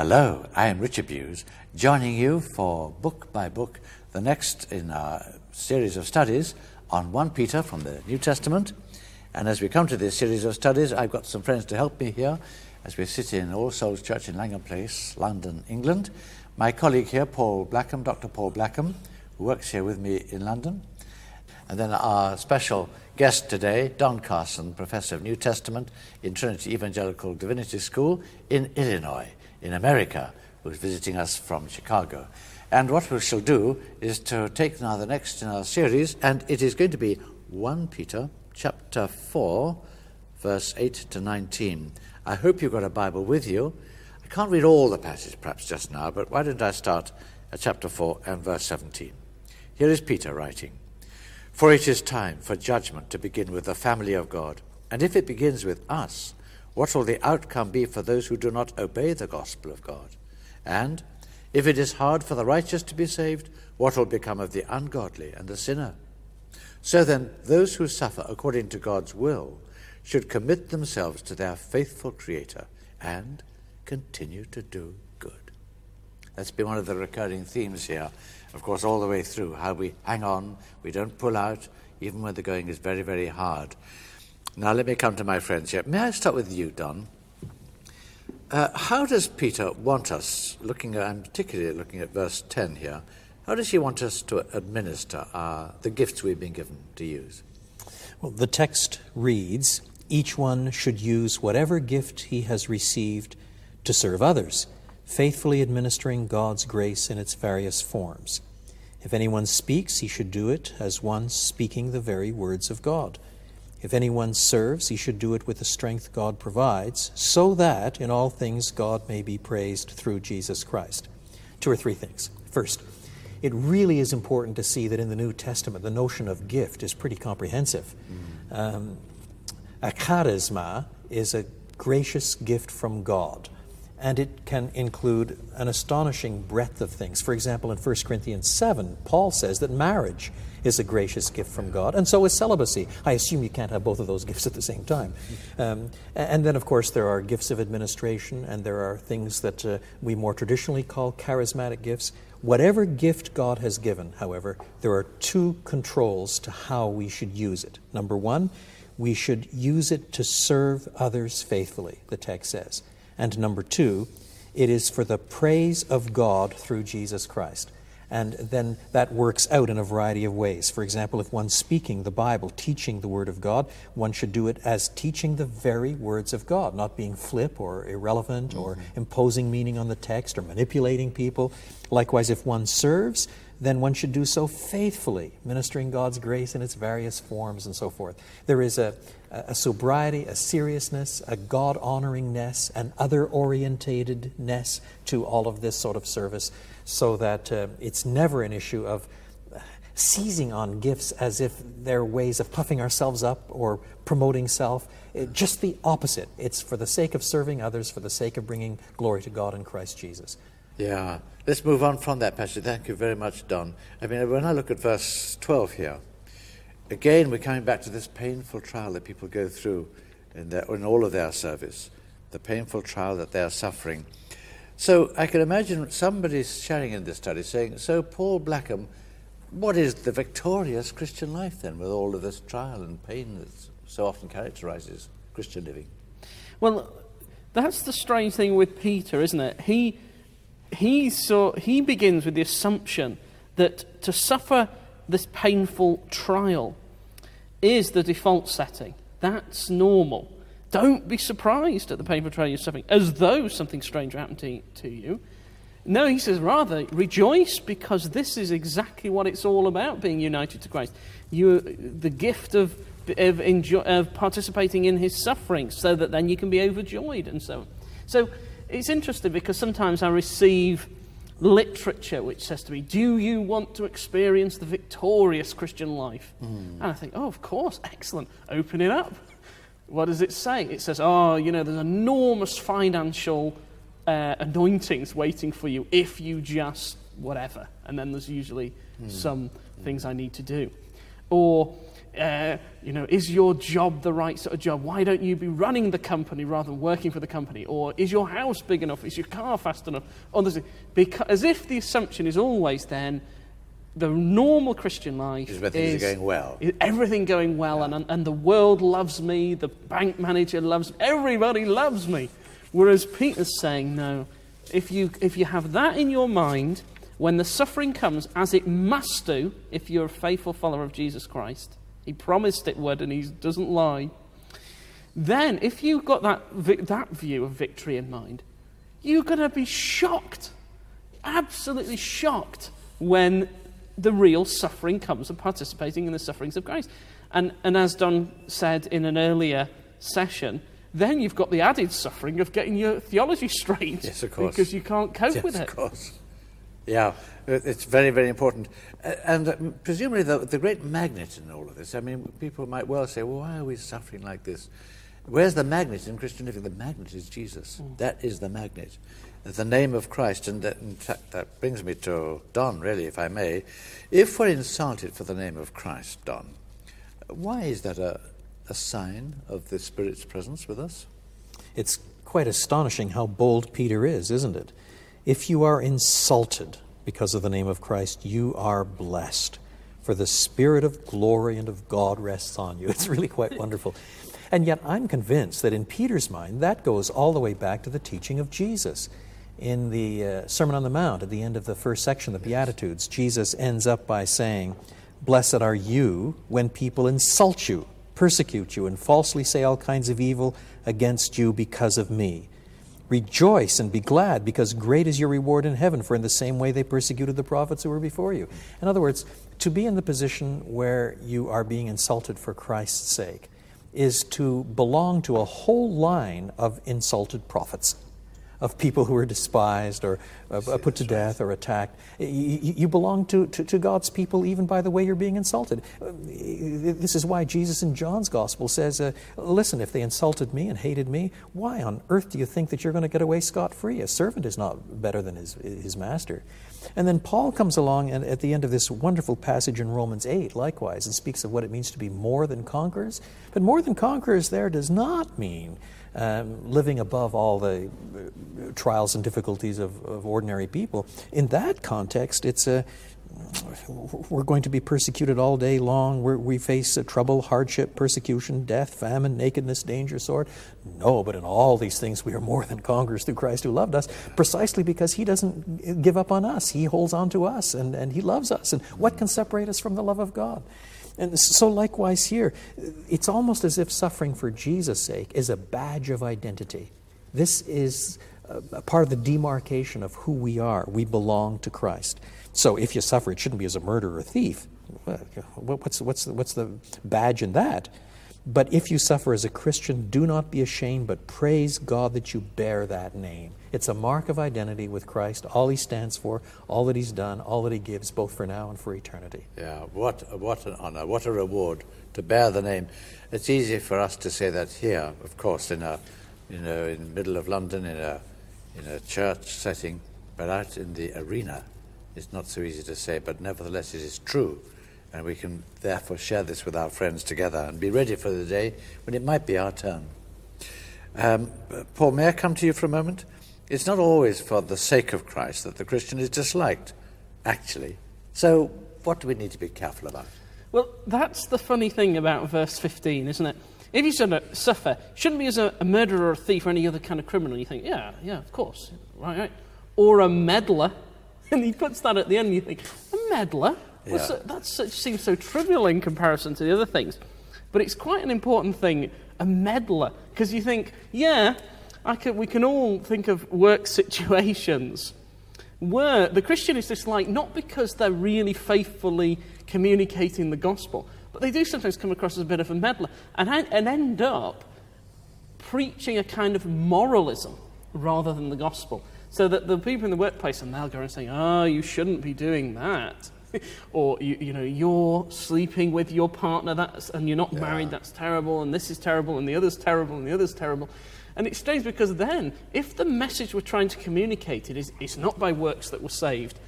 Hello, I am Richard Bewes, joining you for Book by Book, the next in our series of studies on 1 Peter from the New Testament. And as we come to this series of studies, I've got some friends to help me here as we sit in All Souls Church in Langham Place, London, England. My colleague here, Paul Blackham, Dr. Paul Blackham, who works here with me in London. And then our special guest today, Don Carson, Professor of New Testament in Trinity Evangelical Divinity School in Illinois, in America, who's visiting us from Chicago. And what we shall do is to take now the next in our series, and it is going to be 1 Peter chapter 4, verse 8 to 19. I hope you've got a Bible with you. I can't read all the passage perhaps just now, but why don't I start at chapter 4 and verse 17? Here is Peter writing For it is time for judgment to begin with the family of God. And if it begins with us, what will the outcome be for those who do not obey the gospel of God? And if it is hard for the righteous to be saved, what will become of the ungodly and the sinner? So then, those who suffer according to God's will should commit themselves to their faithful Creator and continue to do good. That's been one of the recurring themes here of course, all the way through, how we hang on, we don't pull out, even when the going is very, very hard. Now, let me come to my friends here. May I start with you, Don? Uh, how does Peter want us, looking at, I'm particularly looking at verse 10 here, how does he want us to administer uh, the gifts we've been given to use? Well, the text reads Each one should use whatever gift he has received to serve others faithfully administering God's grace in its various forms. If anyone speaks, he should do it as one speaking the very words of God. If anyone serves, he should do it with the strength God provides, so that in all things God may be praised through Jesus Christ. Two or three things. First, it really is important to see that in the New Testament, the notion of gift is pretty comprehensive. Mm. Um, a charisma is a gracious gift from God and it can include an astonishing breadth of things. For example, in 1 Corinthians 7, Paul says that marriage is a gracious gift from God, and so is celibacy. I assume you can't have both of those gifts at the same time. Um, and then, of course, there are gifts of administration, and there are things that uh, we more traditionally call charismatic gifts. Whatever gift God has given, however, there are two controls to how we should use it. Number one, we should use it to serve others faithfully, the text says. And number two, it is for the praise of God through Jesus Christ. And then that works out in a variety of ways. For example, if one's speaking the Bible, teaching the Word of God, one should do it as teaching the very words of God, not being flip or irrelevant mm-hmm. or imposing meaning on the text or manipulating people. Likewise, if one serves, then one should do so faithfully, ministering God's grace in its various forms and so forth. There is a, a sobriety, a seriousness, a God honoringness, an other orientatedness to all of this sort of service, so that uh, it's never an issue of seizing on gifts as if they're ways of puffing ourselves up or promoting self. It, just the opposite. It's for the sake of serving others, for the sake of bringing glory to God in Christ Jesus. Yeah. Let's move on from that passage. Thank you very much, Don. I mean, when I look at verse 12 here, again, we're coming back to this painful trial that people go through in, their, in all of their service, the painful trial that they are suffering. So I can imagine somebody sharing in this study saying, So, Paul Blackham, what is the victorious Christian life then, with all of this trial and pain that so often characterizes Christian living? Well, that's the strange thing with Peter, isn't it? He, he, so, he begins with the assumption that to suffer this painful trial is the default setting. That's normal. Don't be surprised at the painful trial you're suffering, as though something strange happened to, to you. No, he says, rather, rejoice because this is exactly what it's all about being united to Christ. You, the gift of, of, enjoy, of participating in his suffering, so that then you can be overjoyed and so on. So it's interesting because sometimes I receive literature which says to me, Do you want to experience the victorious Christian life? Mm. And I think, Oh, of course, excellent. Open it up. What does it say? It says, Oh, you know, there's enormous financial uh, anointings waiting for you if you just whatever. And then there's usually mm. some things I need to do. Or uh, you know, is your job the right sort of job? Why don't you be running the company rather than working for the company? Or is your house big enough? Is your car fast enough? Because, as if the assumption is always then the normal Christian life is is, going well. Is everything going well, yeah. and, and the world loves me, the bank manager loves me, everybody loves me. Whereas Peter's saying, no, if you, if you have that in your mind, when the suffering comes, as it must do if you're a faithful follower of Jesus Christ, he promised it would and he doesn't lie, then if you've got that, that view of victory in mind, you're going to be shocked, absolutely shocked, when the real suffering comes of participating in the sufferings of Christ. And, and as Don said in an earlier session, then you've got the added suffering of getting your theology straight. Yes, of course. Because you can't cope yes, with it. Of course. Yeah, it's very, very important. And uh, presumably, the, the great magnet in all of this, I mean, people might well say, well, why are we suffering like this? Where's the magnet in Christian living? The magnet is Jesus. Mm. That is the magnet. The name of Christ. And that, in fact, that brings me to Don, really, if I may. If we're insulted for the name of Christ, Don, why is that a, a sign of the Spirit's presence with us? It's quite astonishing how bold Peter is, isn't it? If you are insulted because of the name of Christ, you are blessed, for the Spirit of glory and of God rests on you. It's really quite wonderful. And yet, I'm convinced that in Peter's mind, that goes all the way back to the teaching of Jesus. In the uh, Sermon on the Mount, at the end of the first section, the Beatitudes, Jesus ends up by saying, Blessed are you when people insult you persecute you and falsely say all kinds of evil against you because of me. Rejoice and be glad, because great is your reward in heaven, for in the same way they persecuted the prophets who were before you. In other words, to be in the position where you are being insulted for Christ's sake is to belong to a whole line of insulted prophets of people who are despised or uh, put to death or attacked. You, you belong to, to, to, God's people even by the way you're being insulted. Uh, this is why Jesus in John's Gospel says, uh, Listen, if they insulted me and hated me, why on earth do you think that you're going to get away scot free? A servant is not better than his, his master. And then Paul comes along and at the end of this wonderful passage in Romans 8, likewise, and speaks of what it means to be more than conquerors. But more than conquerors there does not mean um, living above all the uh, trials and difficulties of, of, ordinary people. In that context, it's a we're going to be persecuted all day long. We're, we face trouble, hardship, persecution, death, famine, nakedness, danger, sword. No, but in all these things we are more than conquerors through Christ who loved us, precisely because He doesn't give up on us. He holds on to us and, and He loves us. And what can separate us from the love of God? And so, likewise, here, it's almost as if suffering for Jesus' sake is a badge of identity. This is a part of the demarcation of who we are. We belong to Christ. So, if you suffer, it shouldn't be as a murderer or thief. What's, what's, what's the badge in that? But if you suffer as a Christian, do not be ashamed, but praise God that you bear that name. It's a mark of identity with Christ, all he stands for, all that he's done, all that he gives, both for now and for eternity. Yeah, what, what an honor, what a reward to bear the name. It's easy for us to say that here, of course, in a, in, a, in the middle of London, in a, in a church setting, but out in the arena, it's not so easy to say, but nevertheless it is true. And we can therefore share this with our friends together and be ready for the day when it might be our turn. Um, Paul, may I come to you for a moment? It's not always for the sake of Christ that the Christian is disliked, actually. So, what do we need to be careful about? Well, that's the funny thing about verse 15, isn't it? If you suffer, shouldn't be as a, a, murderer or a thief or any other kind of criminal. You think, yeah, yeah, of course, right, right. Or a meddler. And he puts that at the end, and you think, a meddler? Yeah. Well, that seems so trivial in comparison to the other things. But it's quite an important thing, a meddler. Because you think, yeah, can, we can all think of work situations where the Christian is disliked not because they're really faithfully communicating the gospel, but they do sometimes come across as a bit of a meddler and, and end up preaching a kind of moralism rather than the gospel. So that the people in the workplace, and they'll go and say, oh, you shouldn't be doing that. or, you, you, know, you're sleeping with your partner that's, and you're not yeah. married, that's terrible, and this is terrible, and the other's terrible, and the other's terrible. And it stays because then, if the message we're trying to communicate it is it's not by works that we're saved,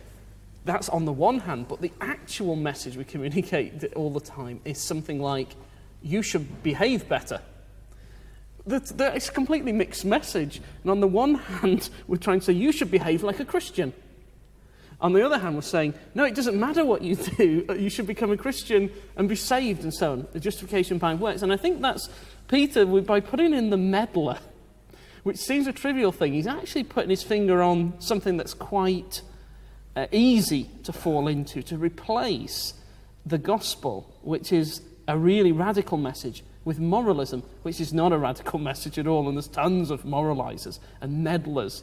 that's on the one hand, but the actual message we communicate all the time is something like, you should behave better. That, that it's a completely mixed message. And on the one hand, we're trying to say, you should behave like a Christian. On the other hand, we're saying, no, it doesn't matter what you do. You should become a Christian and be saved and so on. The justification by works. And I think that's Peter, by putting in the meddler, which seems a trivial thing, he's actually putting his finger on something that's quite uh, easy to fall into, to replace the gospel, which is a really radical message, with moralism, which is not a radical message at all. And there's tons of moralizers and meddlers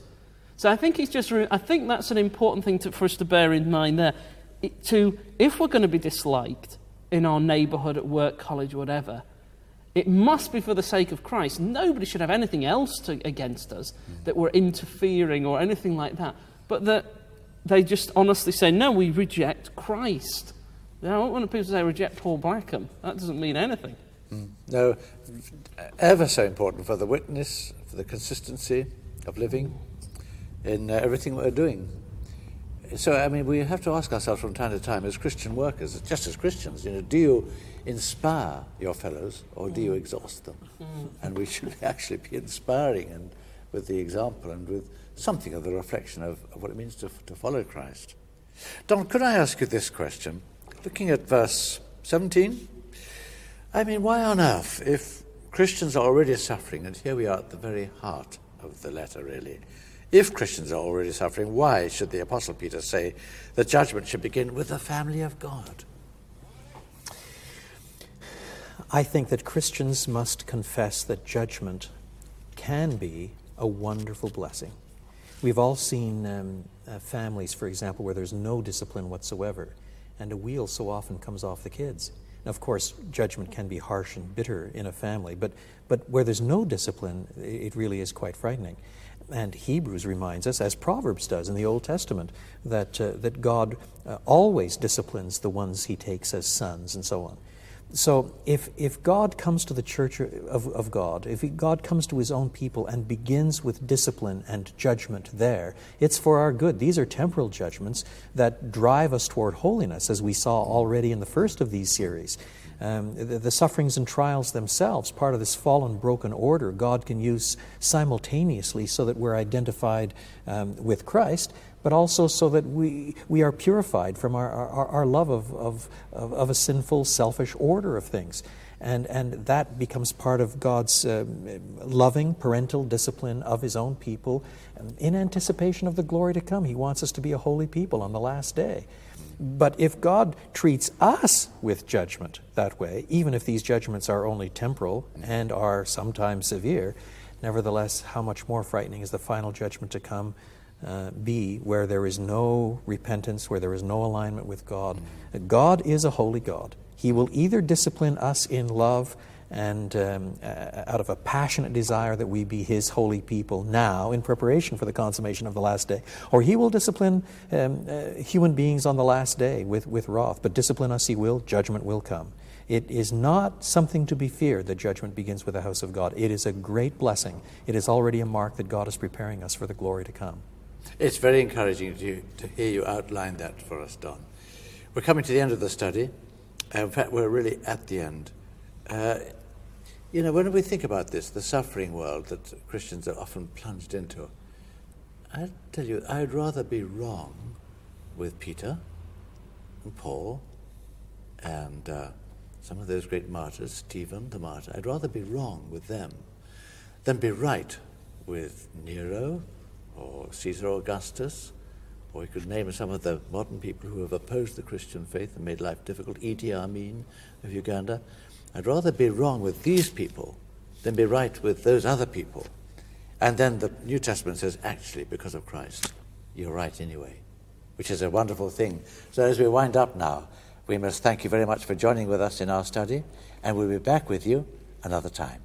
so I think it's just, I think that's an important thing to, for us to bear in mind there. It, to, if we're going to be disliked in our neighbourhood, at work, college, whatever, it must be for the sake of Christ. Nobody should have anything else to, against us that we're interfering or anything like that. But that they just honestly say, no, we reject Christ. Now, when people to say reject Paul Blackham, that doesn't mean anything. Mm. No, ever so important for the witness, for the consistency of living in uh, everything we're doing. So, I mean, we have to ask ourselves from time to time, as Christian workers, just as Christians, you know, do you inspire your fellows or do you exhaust them? Mm. And we should actually be inspiring and with the example and with something of the reflection of, of what it means to, to follow Christ. Don, could I ask you this question? Looking at verse 17, I mean, why on earth, if Christians are already suffering, and here we are at the very heart of the letter, really, if Christians are already suffering, why should the Apostle Peter say that judgment should begin with the family of God? I think that Christians must confess that judgment can be a wonderful blessing. We've all seen um, uh, families, for example, where there's no discipline whatsoever, and a wheel so often comes off the kids. Now, of course, judgment can be harsh and bitter in a family, but, but where there's no discipline, it really is quite frightening. And Hebrews reminds us, as Proverbs does in the Old Testament, that, uh, that God uh, always disciplines the ones he takes as sons and so on. So if, if God comes to the church of, of God, if he, God comes to his own people and begins with discipline and judgment there, it's for our good. These are temporal judgments that drive us toward holiness, as we saw already in the first of these series. Um, the, the, sufferings and trials themselves, part of this fallen, broken order, God can use simultaneously so that we're identified um, with Christ, but also so that we, we are purified from our, our, our love of, of, of, a sinful, selfish order of things. And, and that becomes part of God's um, loving parental discipline of His own people um, in anticipation of the glory to come. He wants us to be a holy people on the last day. But if God treats us with judgment that way, even if these judgments are only temporal and are sometimes severe, nevertheless, how much more frightening is the final judgment to come uh, be where there is no repentance, where there is no alignment with God? God is a holy God. He will either discipline us in love and um, uh, out of a passionate desire that we be His holy people now in preparation for the consummation of the last day. Or He will discipline um, uh, human beings on the last day with, with wrath, but discipline us He will, judgment will come. It is not something to be feared that judgment begins with the house of God. It is a great blessing. It is already a mark that God is preparing us for the glory to come. It's very encouraging to, to hear you outline that for us, Don. We're coming to the end of the study. In fact, we're really at the end. Uh, you know, when we think about this, the suffering world that Christians are often plunged into, I tell you, I'd rather be wrong with Peter and Paul and uh, some of those great martyrs, Stephen the martyr. I'd rather be wrong with them than be right with Nero or Caesar Augustus, or we could name some of the modern people who have opposed the Christian faith and made life difficult, Idi Amin of Uganda. I'd rather be wrong with these people than be right with those other people. And then the New Testament says, actually, because of Christ, you're right anyway, which is a wonderful thing. So as we wind up now, we must thank you very much for joining with us in our study, and we'll be back with you another time.